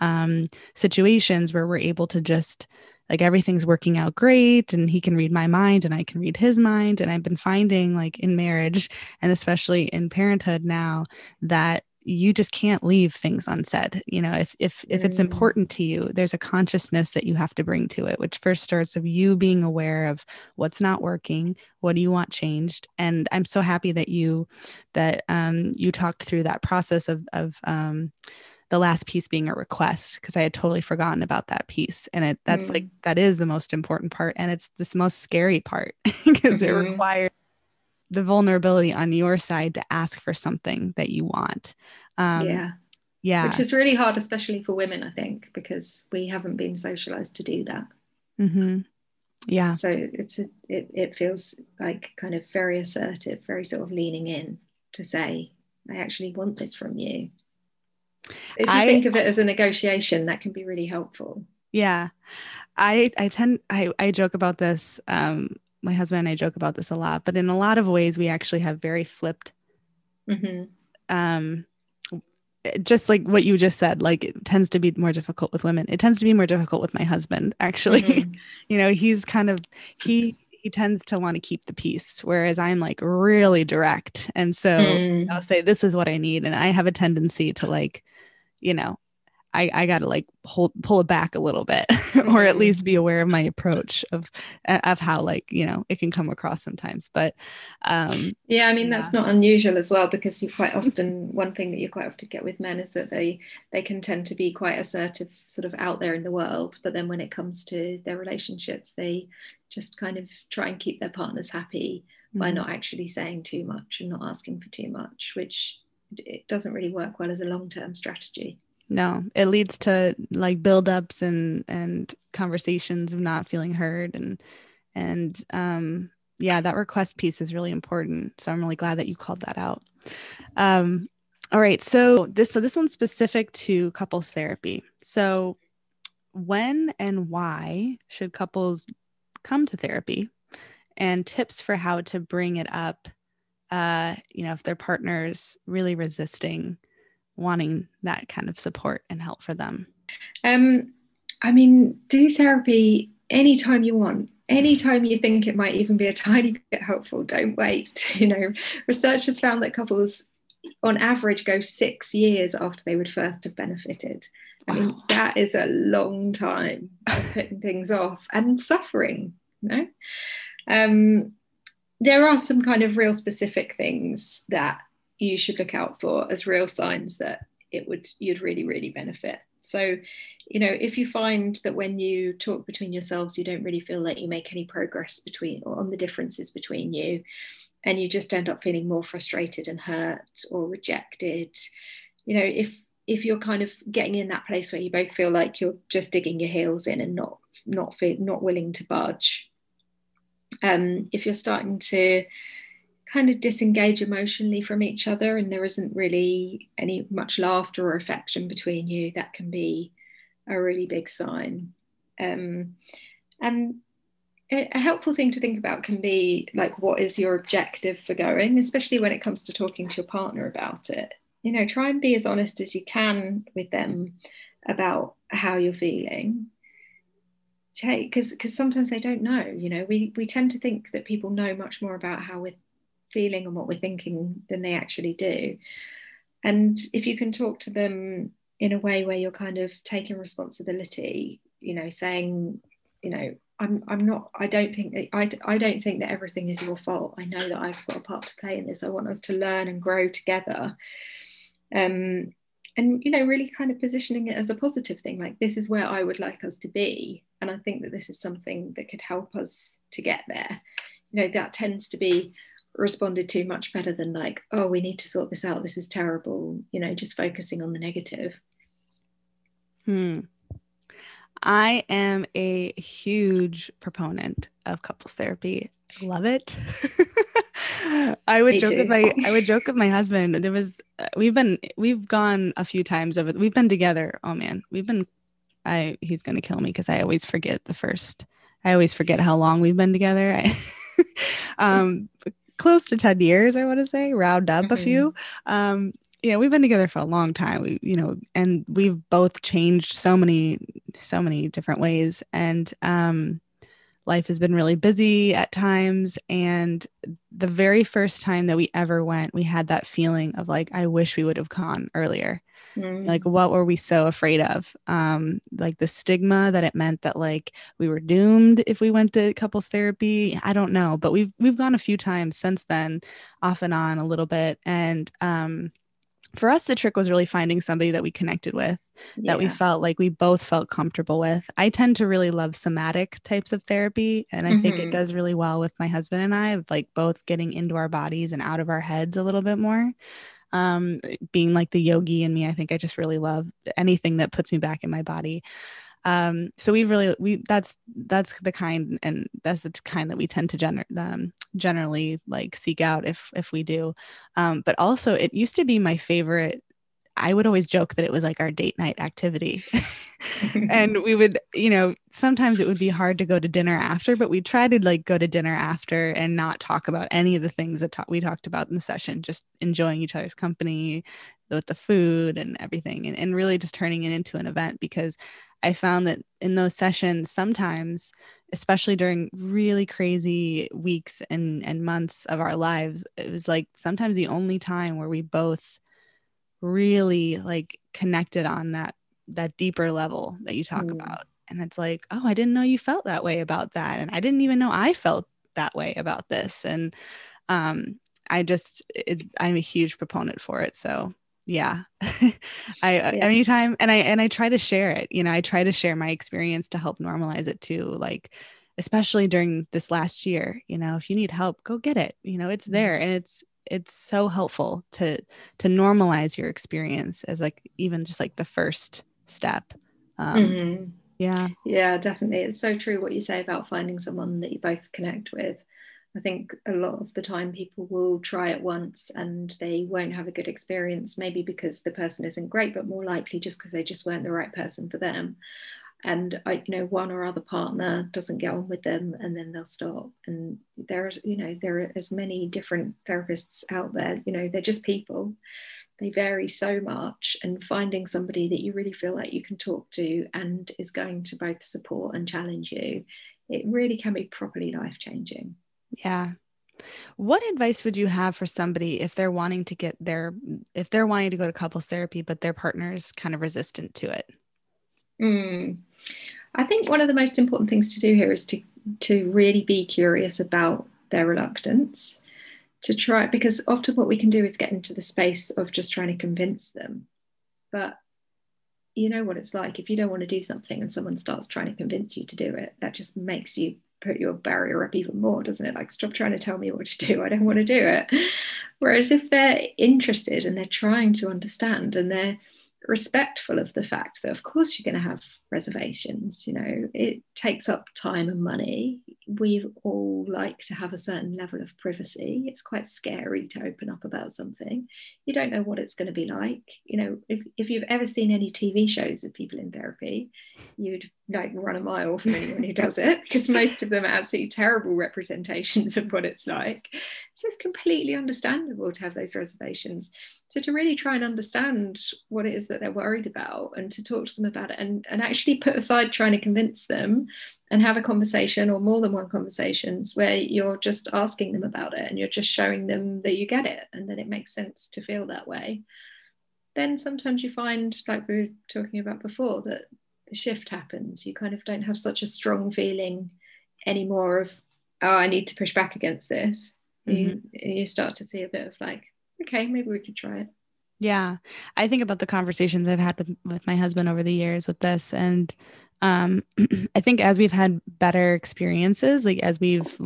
um situations where we're able to just like everything's working out great and he can read my mind and I can read his mind. And I've been finding like in marriage and especially in parenthood now that you just can't leave things unsaid. You know if if if it's Mm. important to you there's a consciousness that you have to bring to it which first starts of you being aware of what's not working what do you want changed? And i'm so happy that you that um you talked through that process of of um the last piece being a request because I had totally forgotten about that piece. And it that's like that is the most important part. And it's this most scary part because it Mhm. requires the vulnerability on your side to ask for something that you want. Um, yeah. Yeah. Which is really hard, especially for women, I think, because we haven't been socialized to do that. hmm Yeah. So it's a, it, it feels like kind of very assertive, very sort of leaning in to say, I actually want this from you. If you I- think of it as a negotiation, that can be really helpful. Yeah. I I tend I I joke about this. Um, my husband and I joke about this a lot, but in a lot of ways, we actually have very flipped hmm um just like what you just said like it tends to be more difficult with women it tends to be more difficult with my husband actually Mhm. you know he's kind of he he tends to want to keep the peace whereas i'm like really direct and so Mm. i'll say this is what i need and i have a tendency to like you know I, I got to like hold pull it back a little bit or at least be aware of my approach of of how like you know it can come across sometimes but um yeah i mean yeah. that's not unusual as well because you quite often one thing that you quite often get with men is that they they can tend to be quite assertive sort of out there in the world but then when it comes to their relationships they just kind of try and keep their partners happy mm-hmm. by not actually saying too much and not asking for too much which it doesn't really work well as a long-term strategy no it leads to like buildups and and conversations of not feeling heard and and um yeah that request piece is really important. So i'm really glad that you called that out. Um all right. So this so this one's specific to couples therapy. So when and why should couples come to therapy? And tips for how to bring it up uh you know if their partner's really resisting wanting that kind of support and help for them? Um, I mean, do therapy anytime you want. Anytime you think it might even be a tiny bit helpful, don't wait. You know, research has found that couples on average go six years after they would first have benefited. I mean, that is a long time of putting things off and suffering, you know? Um, there are some kind of real specific things that you should look out for as real signs that it would you'd really really benefit. So you know if you find that when you talk between yourselves you don't really feel like you make any progress between or on the differences between you and you just end up feeling more frustrated and hurt or rejected you know if if you're kind of getting in that place where you both feel like you're just digging your heels in and not not feel, not willing to budge um, if you're starting to kind of disengage emotionally from each other and there isn't really any much laughter or affection between you that can be a really big sign. Um, and a helpful thing to think about can be like what is your objective for going especially when it comes to talking to your partner about it. You know try and be as honest as you can with them about how you're feeling. Take because because sometimes they don't know you know. We we tend to think that people know much more about how we're feeling and what we're thinking than they actually do. And if you can talk to them in a way where you're kind of taking responsibility, you know, saying, you know, I'm I'm not I don't think that I, I don't think that everything is your fault. I know that I've got a part to play in this. I want us to learn and grow together. Um and you know really kind of positioning it as a positive thing like this is where I would like us to be and I think that this is something that could help us to get there. You know that tends to be responded to much better than like oh we need to sort this out this is terrible you know just focusing on the negative hmm i am a huge proponent of couples therapy I love it I would Me joke too. with my I would joke with my husband. There was uh, we've been we've gone a few times over we've been together. Oh man, we've been I he's gonna kill me because I always forget the first I always forget how long we've been together. I, um close to 10 years, I want to say, round up mm-hmm. a few. Um, yeah, we've been together for a long time. We, you know, and we've both changed so many, so many different ways. And um, life has been really busy at times. And the very first time that we ever went, we had that feeling of like, I wish we would have gone earlier. Mm. Like, what were we so afraid of? Um, like the stigma that it meant that like we were doomed if we went to couples therapy. I don't know, but we've we've gone a few times since then, off and on a little bit. And um, for us, the trick was really finding somebody that we connected with, yeah. that we felt like we both felt comfortable with. I tend to really love somatic types of therapy, and I mm-hmm. think it mm-hmm. does really well with my husband and I, like both getting into our bodies and out of our heads a little bit more um, being like the yogi in me i think i just really love anything that puts me back in my body. Um, so we've really we that's that's the kind and that's the kind that we tend to gener- um, generally like seek out if if we do. Um, but also it used to be my favorite I would always joke that it was like our date night activity. and we would, you know, sometimes it would be hard to go to dinner after, but we try to like go to dinner after and not talk about any of the things that ta- we talked about in the session, just enjoying each other's company with the food and everything, and, and really just turning it into an event because I found that in those sessions, sometimes, especially during really crazy weeks and, and months of our lives, it was like sometimes the only time where we both really like connected on that that deeper level that you talk mm. about. And it's like oh i didn't know you felt that way about that. And i didn't even know i felt that way about this. And um i just it, i'm a huge proponent for it. So yeah. I yeah. anytime and i and i try to share it. You know i try to share my experience to help normalize it too like especially during this last year you know if you need help go get it. You know it's mm-hmm. there and it's it's so helpful to to normalize your experience as like even just like the first step um, mm-hmm. yeah yeah definitely it's so true what you say about finding someone that you both connect with I think a lot of the time people will try it once and they won't have a good experience, maybe because the person isn't great, but more likely just because they just weren't the right person for them. And I, you know, one or other partner doesn't get on with them, and then they'll stop. And there's, you know, there are as many different therapists out there. You know, they're just people. They vary so much, and finding somebody that you really feel like you can talk to and is going to both support and challenge you, it really can be properly life changing. Yeah. What advice would you have for somebody if they're wanting to get their if they're wanting to go to couples therapy but their partner's kind of resistant to it? Mm. I think one of the most important things to do here is to to really be curious about their reluctance to try because often what we can do is get into the space of just trying to convince them but you know what it's like if you don't want to do something and someone starts trying to convince you to do it that just makes you put your barrier up even more, doesn't it? Like, stop trying to tell me what to do. I don't want to do it. Whereas if they're interested and they're trying to understand and they're respectful of the fact that, of course, you're going to have reservations, you know, it takes up time and money. We all like to have a certain level of privacy. It's quite scary to open up about something. You don't know what it's going to be like. You know, if, if you've ever seen any TV shows with people in therapy, you'd like run a mile from anyone who does it because most of them are absolutely terrible representations of what it's like. So it's completely understandable to have those reservations. So to really try and understand what it is that they're worried about and to talk to them about it and, and actually put aside trying to convince them and have a conversation or more than one conversations where you're just asking them about it and you're just showing them that you get it and that it makes sense to feel that way. Then sometimes you find, like we were talking about before, that the shift happens. You kind of don't have such a strong feeling anymore of, oh, I need to push back against this. Mm-hmm. You, you start to see a bit of like, okay, maybe we could try it. Yeah. I think about the conversations I've had with, with my husband over the years with this. And um, I think as we've had better experiences, like as we've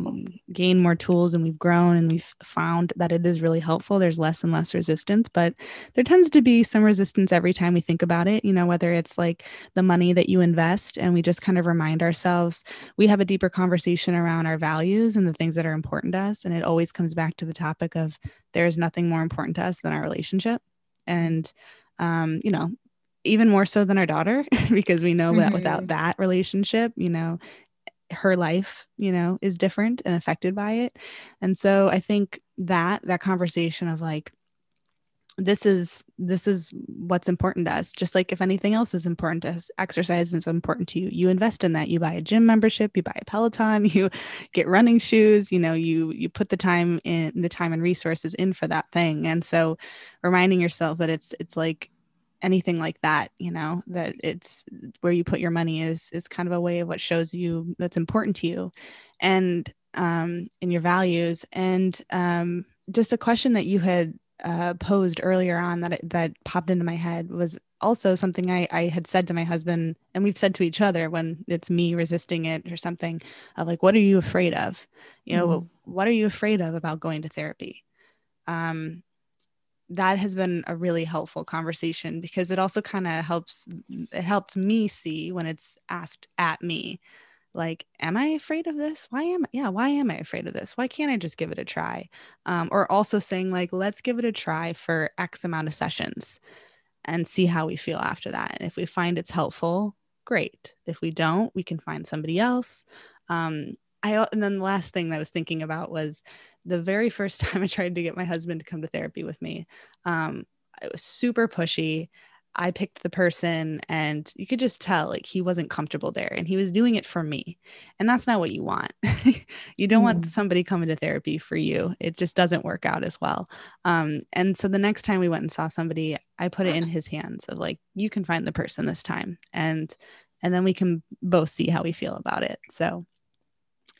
gained more tools and we've grown and we've found that it is really helpful, there's less and less resistance. But there tends to be some resistance every time we think about it, you know, whether it's like the money that you invest and we just kind of remind ourselves, we have a deeper conversation around our values and the things that are important to us. And it always comes back to the topic of there's nothing more important to us than our relationship. And um, you know, even more so than our daughter because we know mm-hmm. that without mm-hmm. that relationship you know her life you know is different and affected by it and so i think that that conversation of like this is this is what's important to us just like if anything else is important to us exercise is important to you. You invest in that. You buy a gym membership you buy a peloton you get running shoes you know you you put the time in the time and resources in for that thing. And so reminding yourself that it's it's like anything like that you know that it's where you put your money is is kind of a way of what shows you that's important to you and um in your values. And um just a question that you had uh, posed earlier on that that popped into my head was also something I, I had said to my husband and we've said to each other when it's me resisting it or something of like what are you afraid of? You know mm-hmm. what are you afraid of about going to therapy? Um that has been a really helpful conversation because it also kind of helps it helps me see when it's asked at me like am i afraid of this why am I? yeah why am i afraid of this why can't i just give it a try um, or also saying like let's give it a try for x amount of sessions and see how we feel after that and if we find it's helpful great if we don't we can find somebody else um, I and then the last thing that I was thinking about was the very first time I tried to get my husband to come to therapy with me. Um, I was super pushy. I picked the person and you could just tell like he wasn't comfortable there and he was doing it for me. And that's not what you want. you don't mm. want somebody coming to therapy for you. It just doesn't work out as well. Um, and so the next time we went and saw somebody, I put it in his hands of like, you can find the person this time. And and then we can both see how we feel about it. So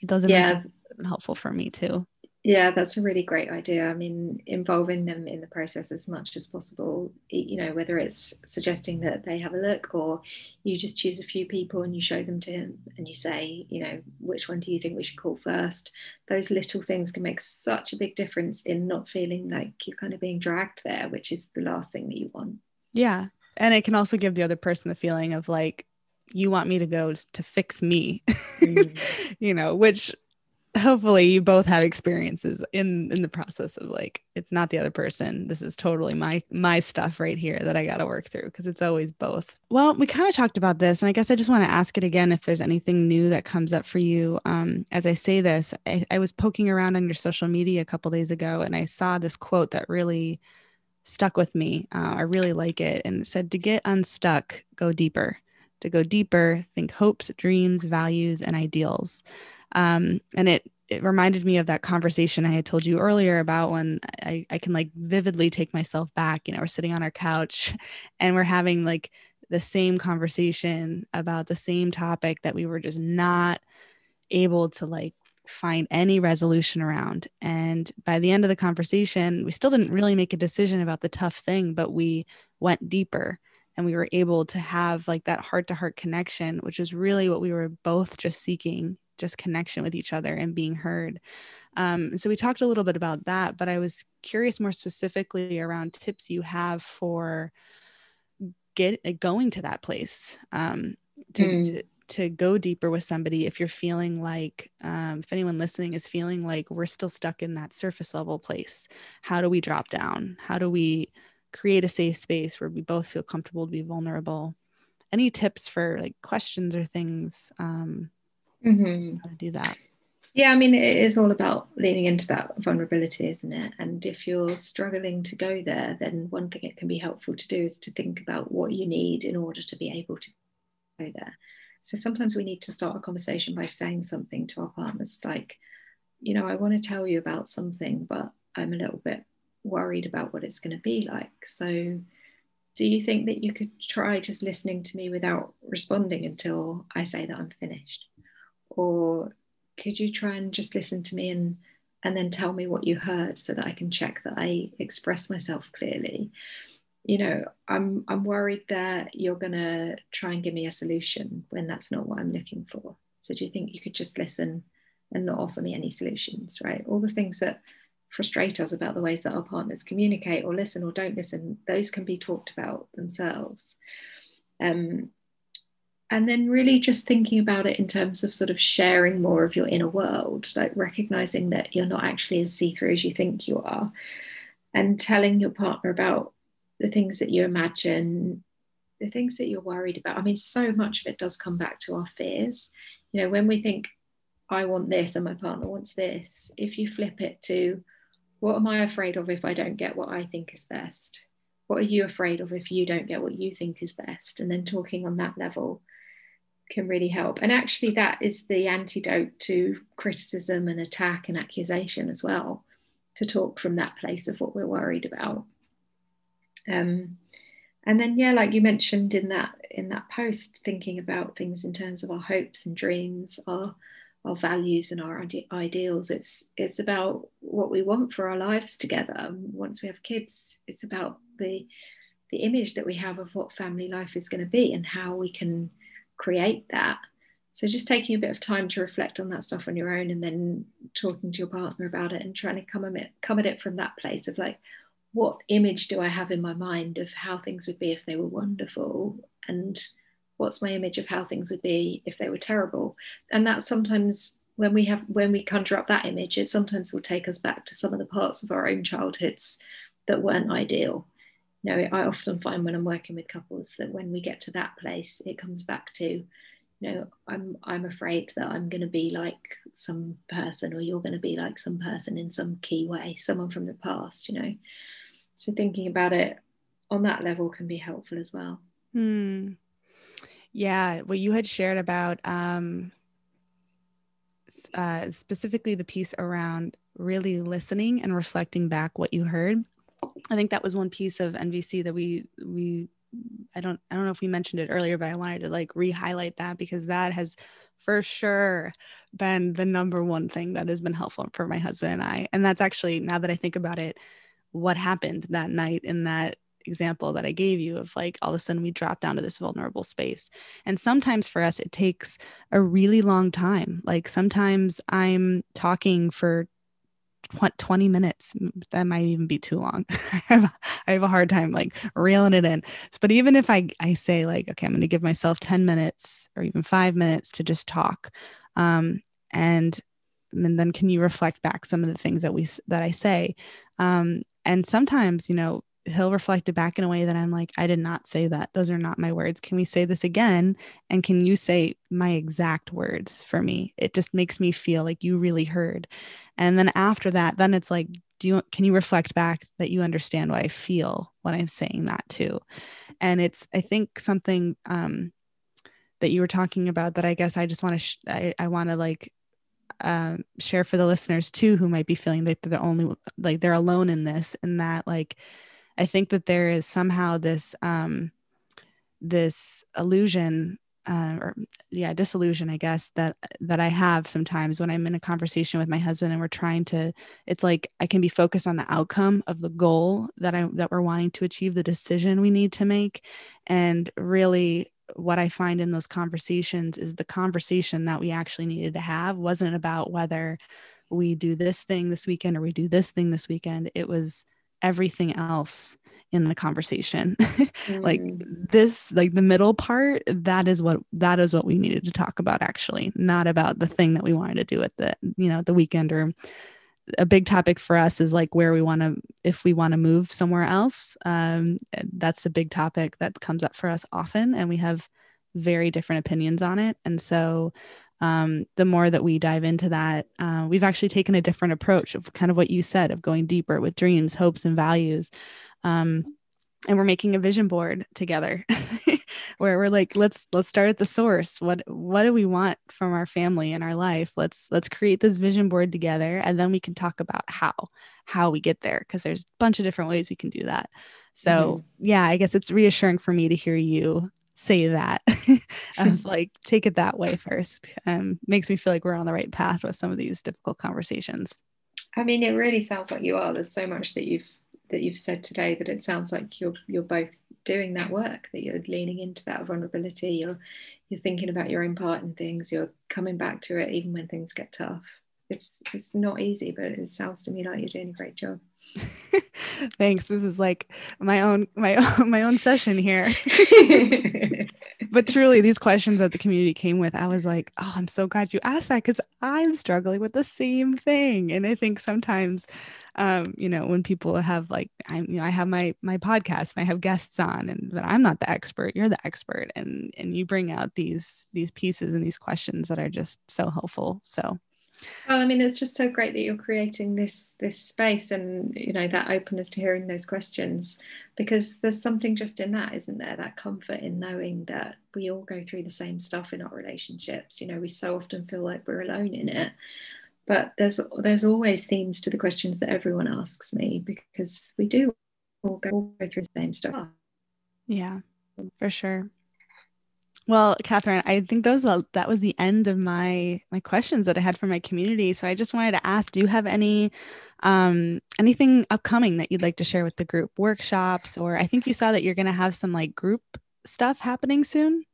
those have yeah. been helpful for me too. Yeah, that's a really great idea. I mean, involving them in the process as much as possible, you know, whether it's suggesting that they have a look or you just choose a few people and you show them to him and you say, you know, which one do you think we should call first? Those little things can make such a big difference in not feeling like you're kind of being dragged there, which is the last thing that you want. Yeah. And it can also give the other person the feeling of like, you want me to go to fix me, mm. you know, which hopefully you both have experiences in in the process of like it's not the other person. This is totally my my stuff right here that i got to work through because it's always both. Well we kind of talked about this and i guess i just want to ask it again if there's anything new that comes up for you. Um, as i say this I, I was poking around on your social media a couple days ago and i saw this quote that really stuck with me. Uh, i really like it and it said to get unstuck go deeper. To go deeper think hopes dreams values and ideals um, and it it reminded me of that conversation I had told you earlier about when I, I can like vividly take myself back. You know, we're sitting on our couch and we're having like the same conversation about the same topic that we were just not able to like find any resolution around. And by the end of the conversation, we still didn't really make a decision about the tough thing, but we went deeper and we were able to have like that heart to heart connection, which is really what we were both just seeking just connection with each other and being heard. Um, so we talked a little bit about that, but I was curious more specifically around tips you have for get uh, going to that place um, to, mm. to, to go deeper with somebody if you're feeling like um, if anyone listening is feeling like we're still stuck in that surface level place how do we drop down how do we create a safe space where we both feel comfortable to be vulnerable any tips for like questions or things um, mm-hmm. how to do that. Yeah i mean it is all about leaning into that vulnerability isn't it? And if you're struggling to go there then one thing it can be helpful to do is to think about what you need in order to be able to go there. So sometimes we need to start a conversation by saying something to our partners like you know i want to tell you about something but i'm a little bit worried about what it's going to be like. So do you think that you could try just listening to me without responding until i say that i'm finished or could you try and just listen to me and and then tell me what you heard so that I can check that I express myself clearly. You know, I'm I'm worried that you're gonna try and give me a solution when that's not what I'm looking for. So do you think you could just listen and not offer me any solutions, right? All the things that frustrate us about the ways that our partners communicate or listen or don't listen, those can be talked about themselves. Um, and then really just thinking about it in terms of sort of sharing more of your inner world like recognizing that you're not actually as see-through as you think you are. And telling your partner about the things that you imagine the things that you're worried about. I mean so much of it does come back to our fears. You know when we think i want this and my partner wants this if you flip it to what am i afraid of if i don't get what i think is best? What are you afraid of if you don't get what you think is best? And then talking on that level can really help. And actually, that is the antidote to criticism and attack and accusation as well, to talk from that place of what we're worried about. Um, and then, yeah, like you mentioned in that in that post, thinking about things in terms of our hopes and dreams, our our values and our ide- ideals. It's it's about what we want for our lives together. Once we have kids, it's about the the image that we have of what family life is going to be and how we can create that. So just taking a bit of time to reflect on that stuff on your own and then talking to your partner about it and trying to come at it, come at it from that place of like, what image do I have in my mind of how things would be if they were wonderful? And what's my image of how things would be if they were terrible? And that sometimes when we have when we conjure up that image, it sometimes will take us back to some of the parts of our own childhoods that weren't ideal you know, I often find when I'm working with couples that when we get to that place, it comes back to, you know, I'm I'm afraid that I'm going to be like some person, or you're going to be like some person in some key way, someone from the past, you know. So thinking about it on that level can be helpful as well. Hmm. Yeah, what you had shared about um, uh, specifically the piece around really listening and reflecting back what you heard. I think that was one piece of NVC that we we I don't I don't know if we mentioned it earlier, but I wanted to like re-highlight that because that has for sure been the number one thing that has been helpful for my husband and I. And that's actually now that I think about it, what happened that night in that example that I gave you of like all of a sudden we drop down to this vulnerable space. And sometimes for us, it takes a really long time. Like sometimes I'm talking for 20 minutes that might even be too long. I, have, a hard time like reeling it in. But even if i i say like okay i'm going to give myself 10 minutes or even five minutes to just talk um, and and then can you reflect back some of the things that we that i say? Um, and sometimes you know he'll reflect it back in a way that I'm like, I did not say that. Those are not my words. Can we say this again? And can you say my exact words for me? It just makes me feel like you really heard. And then after that, then it's like, do you can you reflect back that you understand what I feel when I'm saying that too? And it's I think something um that you were talking about that I guess I just want to sh- I, I want to like um, share for the listeners too who might be feeling that they're the only like they're alone in this and that like I think that there is somehow this um, this illusion uh, or yeah disillusion i guess that that i have sometimes when i'm in a conversation with my husband and we're trying to it's like i can be focused on the outcome of the goal that i that we're wanting to achieve the decision we need to make. And really what i find in those conversations is the conversation that we actually needed to have wasn't about whether we do this thing this weekend or we do this thing this weekend. It was everything else in the conversation. Mm. like this like the middle part that is what that is what we needed to talk about actually not about the thing that we wanted to do at the you know the weekend or a big topic for us is like where we want to if we want to move somewhere else. Um, that's a big topic that comes up for us often and we have very different opinions on it. And so um, the more that we dive into that, uh, we've actually taken a different approach of kind of what you said of going deeper with dreams, hopes, and values. Um, and we're making a vision board together where we're like let's let's start at the source what what do we want from our family and our life let's let's create this vision board together and then we can talk about how how we get there because there's a bunch of different ways we can do that so mm-hmm. yeah i guess it's reassuring for me to hear you say that of like take it that way first um makes me feel like we're on the right path with some of these difficult conversations. I mean it really sounds like you are. There's so much that you've that you've said today that it sounds like you're you're both doing that work that you're leaning into that vulnerability you're you're thinking about your own part in things you're coming back to it even when things get tough. It's it's not easy but it sounds to me like you're doing a great job Thanks. This is like my own my own, my own session here. but truly, these questions that the community came with, I was like, oh, I'm so glad you asked that because I'm struggling with the same thing. And I think sometimes, um, you know, when people have like, I'm, you know, I have my my podcast and I have guests on, and but I'm not the expert. You're the expert, and and you bring out these these pieces and these questions that are just so helpful. So well i mean it's just so great that you're creating this this space and you know that openness to hearing those questions because there's something just in that isn't there? That comfort in knowing that we all go through the same stuff in our relationships. You know we so often feel like we're alone in it. But there's there's always themes to the questions that everyone asks me because we do all go, all go through the same stuff. Yeah for sure well, Catherine, I think those that was the end of my my questions that I had for my community. So I just wanted to ask: Do you have any um, anything upcoming that you'd like to share with the group? Workshops, or I think you saw that you're going to have some like group stuff happening soon.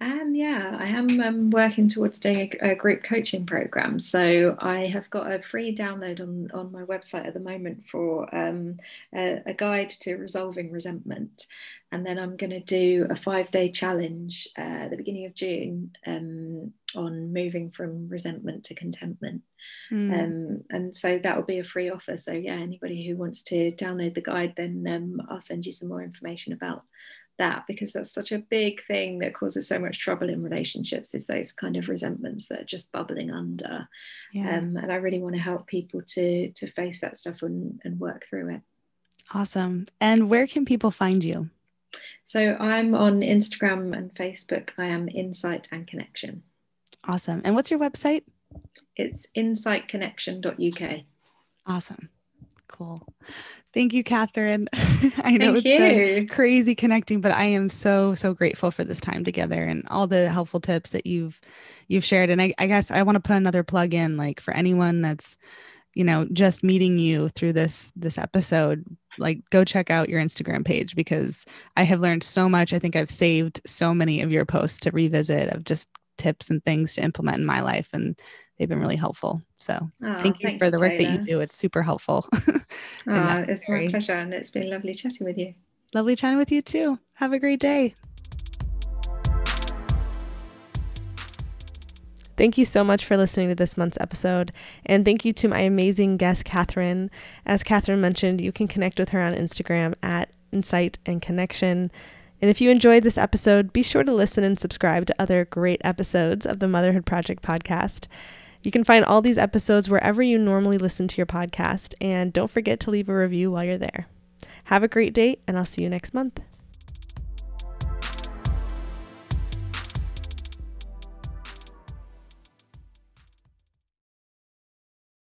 I am, yeah. I am um, working towards doing a, a, group coaching program. So I have got a free download on, on my website at the moment for um, a, a, guide to resolving resentment. And then I'm going to do a five day challenge uh, at the beginning of June um, on moving from resentment to contentment. Mm. and so that will be a free offer. So, yeah, anybody who wants to download the guide, then um, I'll send you some more information about that because that's such a big thing that causes so much trouble in relationships is those kind of resentments that are just bubbling under yeah. um, and i really want to help people to to face that stuff and, and work through it Awesome. And where can people find you? So I'm on Instagram and Facebook. I am Insight and Connection. Awesome. And what's your website? It's insightconnection.uk. Awesome. Cool. Thank you, Catherine. I know Thank it's you. been crazy connecting, but I am so, so grateful for this time together and all the helpful tips that you've you've shared. And I, I guess I want to put another plug in, like for anyone that's, you know, just meeting you through this this episode, like go check out your Instagram page because I have learned so much. I think I've saved so many of your posts to revisit of just tips and things to implement in my life. And they've been really helpful. So Oh, thank you for the work that you do. It's super helpful. Oh, it's my pleasure. And it's been lovely chatting with you. Lovely chatting with you too. Have a great day. Thank you so much for listening to this month's episode. And thank you to my amazing guest, Catherine. As Catherine mentioned, you can connect with her on Instagram at Insight and Connection. And if you enjoyed this episode, be sure to listen and subscribe to other great episodes of the Motherhood Project podcast. You can find all these episodes wherever you normally listen to your podcast. And don't forget to leave a review while you're there. Have a great day, and I'll see you next month.